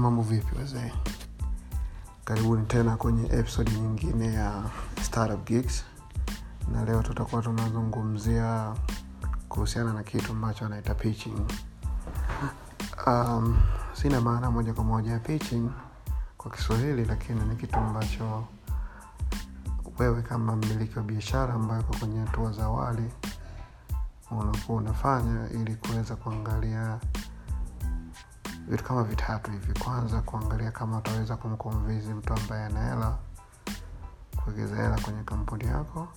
mambo vipi wazee? Karibuni tena kwenye episode nyingine ya startup gigs na leo tutakuwa tunazungumzia kuhusiana na kitu ambacho anaita pitching. Um, sina maana moja kwa moja ya pitching kwa kiswahili lakini ni kitu ambacho wewe kama mmiliki wa biashara ambayo iko kwenye hatua za awali unakuwa unafanya ili kuweza kuangalia vitu kama vitatu hivi. Kwanza kuangalia kama utaweza kumkomvizi mtu ambaye ana hela kuwekeza hela kwenye kampuni yako.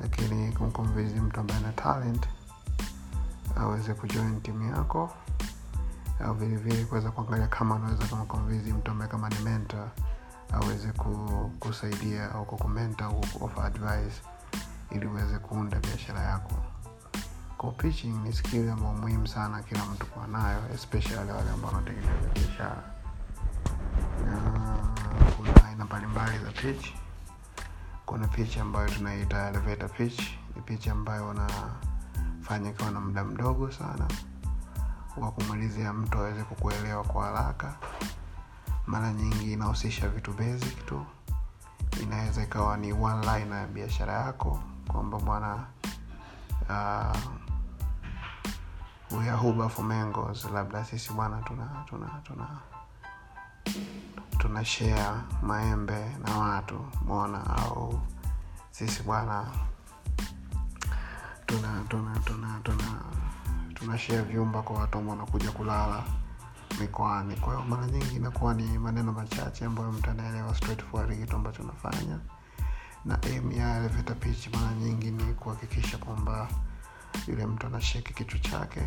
Lakini kumkomvizi mtu ambaye ana talent aweze kujoin timu yako. Au vilevile kuweza kuangalia kama anaweza kumkomvizi mtu ambaye kama ni mentor aweze kusaidia au kukumenta au advice ili uweze kuunda biashara yako kwa pitching ni skill ambayo muhimu sana kila mtu kuwa nayo especially wale ambao wanatengeneza biashara. Kuna aina mbalimbali za pitch kuna pitch ambayo tunaita elevator pitch. Ni pitch ambayo unafanya ikiwa na muda mdogo sana wa kumalizia mtu aweze kukuelewa kwa haraka. Mara nyingi inahusisha vitu basic tu. Inaweza ikawa ni one line ya biashara yako kwamba bwana uh, we are Huba for mangoes labda sisi bwana tuna tuna tuna tuna share maembe na watu mona au sisi bwana tuna tuna tuna tuna tuna share vyumba kwa watu ambao wanakuja kulala mikoani. Kwa hiyo mara nyingi inakuwa ni maneno machache ambayo mtu anaelewa straightforward kitu ambacho unafanya na aim ya elevator pitch mara nyingi ni kuhakikisha kwamba yule mtu anasheki kichwa chake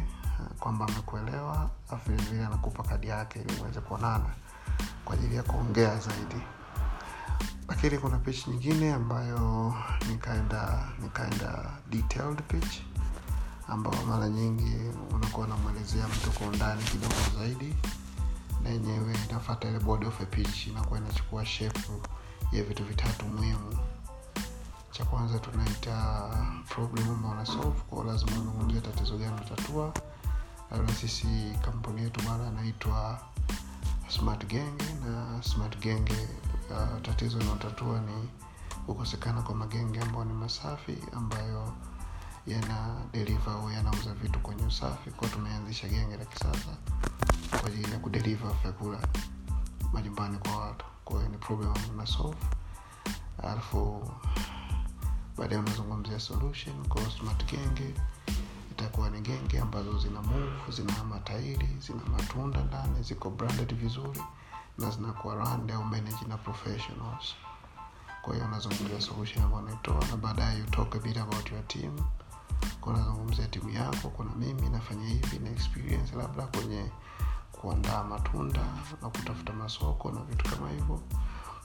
kwamba amekuelewa vilevile anakupa kadi yake ili uweze kuonana kwa ajili ya kuongea zaidi. Lakini kuna pitch nyingine ambayo nikaenda nikaenda detailed pitch ambayo mara nyingi unakuwa unamwelezea mtu kwa undani kidogo zaidi na yenyewe inafata ile body of a pitch inakuwa inachukua shepu ya vitu vitatu muhimu cha kwanza tunaita problem una solve kwa lazima uzungumzie tatizo gani utatua labda sisi kampuni yetu bana anaitwa smart genge na smart genge uh, tatizo inaotatua ni kukosekana kwa magenge ambayo ni masafi ambayo yana deliver au yanauza vitu kwenye usafi. Kwao tumeanzisha genge la kisasa kwa ajili ya kudeliver vyakula majumbani kwa watu. Kwa ni problem na solve alafu baadaye unazungumzia solution kwa smart genge. Itakuwa ni genge ambazo zina move zina matairi zina matunda ndani ziko branded vizuri na zinakuwa run au manage na professionals. Kwa hiyo unazungumzia solution ambayo unaitoa na baadaye you talk a bit about your team. Kwa unazungumzia timu yako kuna mimi nafanya hivi na experience labda kwenye kuandaa matunda na kutafuta masoko na vitu kama hivyo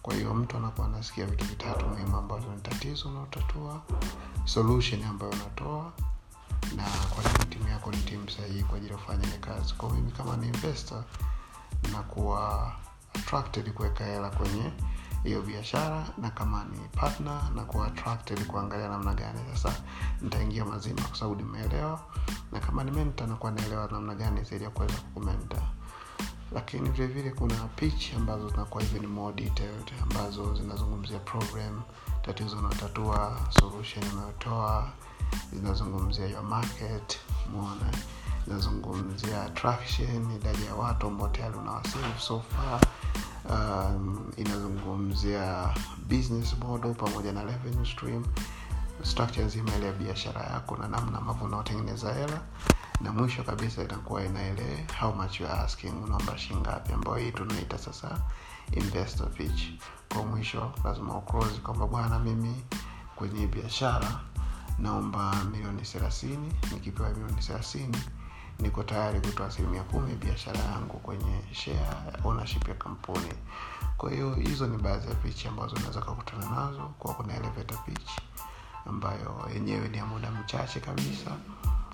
kwa hiyo mtu anakuwa anasikia vitu vitatu muhimu ambavyo ni tatizo unaotatua solution ambayo unatoa na kwa nini timu yako ni timu sahihi kwa ajili ya kufanya ile kazi. Kwa mimi kama ni investor nakuwa attracted kuweka hela kwenye hiyo biashara na kama ni partner na kuwa attracted kuangalia namna gani. Sasa nitaingia mazima kwa sababu nimeelewa na kama ni mentor nakuwa naelewa namna gani zaidi ya kuweza kukumenta lakini vile vile kuna pitch ambazo zinakuwa hivi ni more detailed ambazo zinazungumzia program tatizo unaotatua solution unayotoa zinazungumzia your market mona zinazungumzia attraction idadi ya watu ambao tayari unawasave so far um, inazungumzia business model pamoja na revenue stream structure nzima ile ya biashara yako na namna ambavyo unaotengeneza hela na mwisho kabisa itakuwa inaele how much you are asking unaomba shingapi ambayo hii tunaita sasa investor pitch kwa mwisho lazima uclose kwamba bwana mimi kwenye biashara naomba milioni thelathini nikipewa milioni thelathini niko tayari kutoa asilimia kumi biashara yangu kwenye share ownership ya kampuni. Kwa hiyo hizo ni baadhi ya pichi ambazo unaweza kakutana nazo kwa kuna elevator pitch ambayo yenyewe ni ya muda mchache kabisa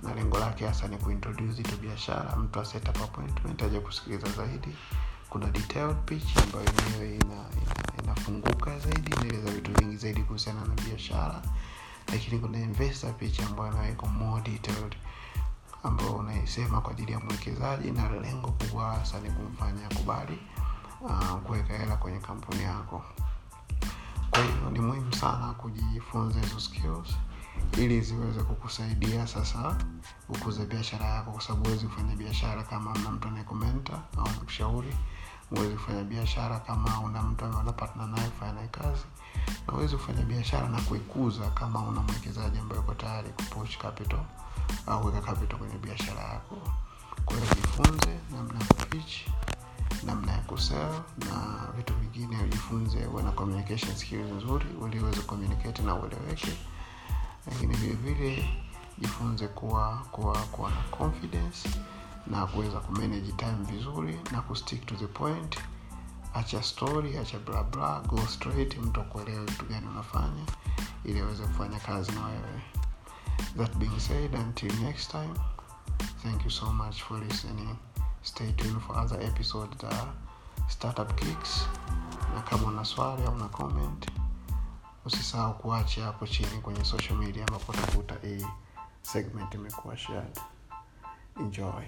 na lengo lake hasa ni kuintroduce tu biashara. Mtu a set up appointment aje kusikiliza zaidi. Kuna detailed pitch ambayo yenyewe ina, ina, inafunguka zaidi inaeleza vitu vingi zaidi kuhusiana na biashara. Lakini kuna investor pitch ambayo inaweka more detailed ambayo unaisema kwa ajili ya mwekezaji na lengo kubwa hasa ni kumfanya kubali uh, kuweka hela kwenye kampuni yako. Kwa hiyo ni muhimu sana kujifunza hizo skills ili ziweze kukusaidia sasa ukuze biashara yako kwa sababu huwezi kufanya biashara kama una mtu anayekomenta au anakushauri huwezi kufanya biashara kama una mtu unapatana naye kufanya naye kazi. Na huwezi kufanya biashara na kuikuza kama una mwekezaji ambaye uko tayari kupush capital au weka capital kwenye biashara yako. Kwa hiyo jifunze namna ya kupitch namna ya kusell na vitu vingine ujifunze uwe na communication skills nzuri ili uweze communicate na ueleweke lakini vile vile jifunze kuwa kuwa kuwa na confidence na kuweza kumanage time vizuri na kustick to the point. Acha story acha bla bla go straight mtu akuelewe vitu gani unafanya ili aweze kufanya kazi na wewe. That being said until next time thank you so much for listening. Stay tuned for other episodes za startup kicks. Na kama una swali au una comment usisahau kuacha hapo chini kwenye social media ambapo utakuta hii segment imekuwa shared. Enjoy